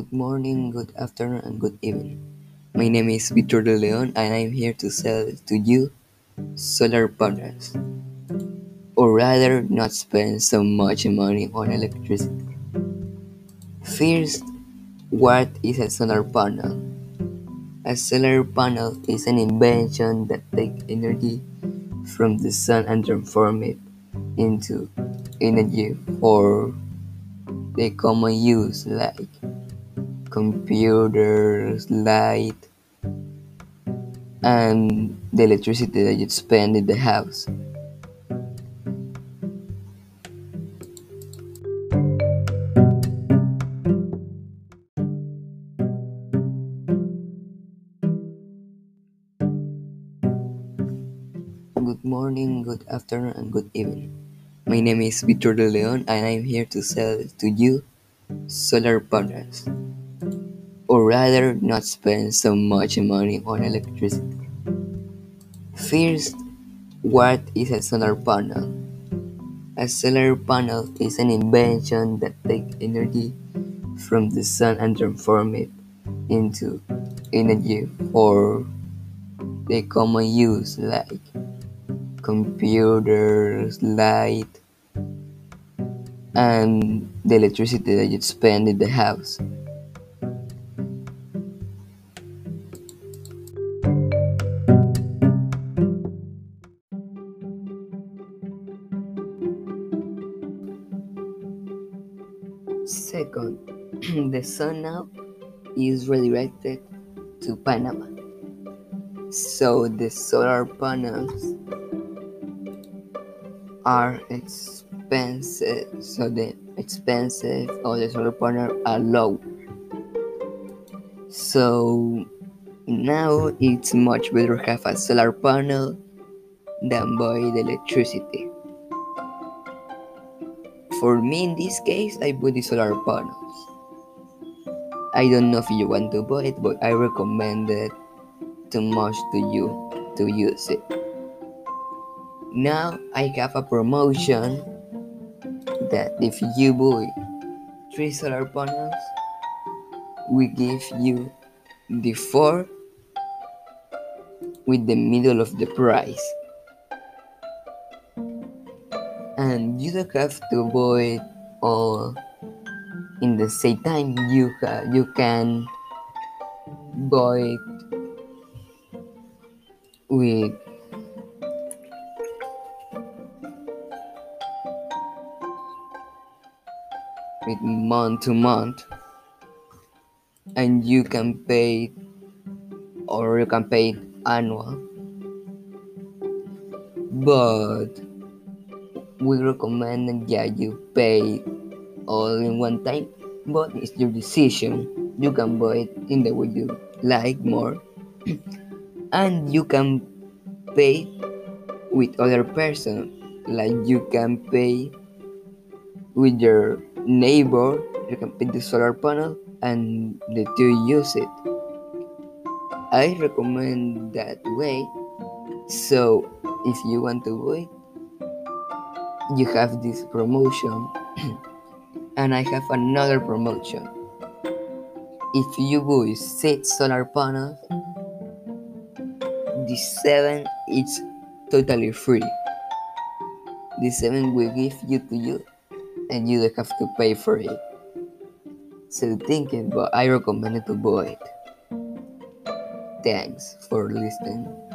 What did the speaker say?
Good morning, good afternoon, and good evening. My name is Victor de Leon, and I'm here to sell to you solar panels, or rather, not spend so much money on electricity. First, what is a solar panel? A solar panel is an invention that takes energy from the sun and transform it into energy for the common use like computers, light, and the electricity that you spend in the house. Good morning, good afternoon, and good evening. My name is Victor de Leon, and I'm here to sell to you solar panels, or rather, not spend so much money on electricity. First, what is a solar panel? A solar panel is an invention that takes energy from the sun and transform it into energy for the common use like computers, light, and the electricity that you spend in the house. Second, the sun now is redirected to Panama. So the solar panels are expensive. So the expensive of the solar panel are low. So now it's much better have a solar panel than buy the electricity. For me, in this case, I buy the solar panels. I don't know if you want to buy it, but I recommend it too much to you to use it. Now I have a promotion that if you buy three solar panels, we give you the four with the middle of the price. And you don't have to buy it all in the same time. You ha- you can buy it with with month to month and you can pay or you can pay annual but we recommend that you pay all in one time but it's your decision. You can buy it in the way you like more. And you can pay with other person. Like you can pay with your neighbor you can pay the solar panel and the two use it. I recommend that way. So if you want to buy you have this promotion and i have another promotion. If you buy six solar panels the seven is totally free. The seven will give you to you and you don't have to pay for it. So think it but i recommend it to buy it thanks for listening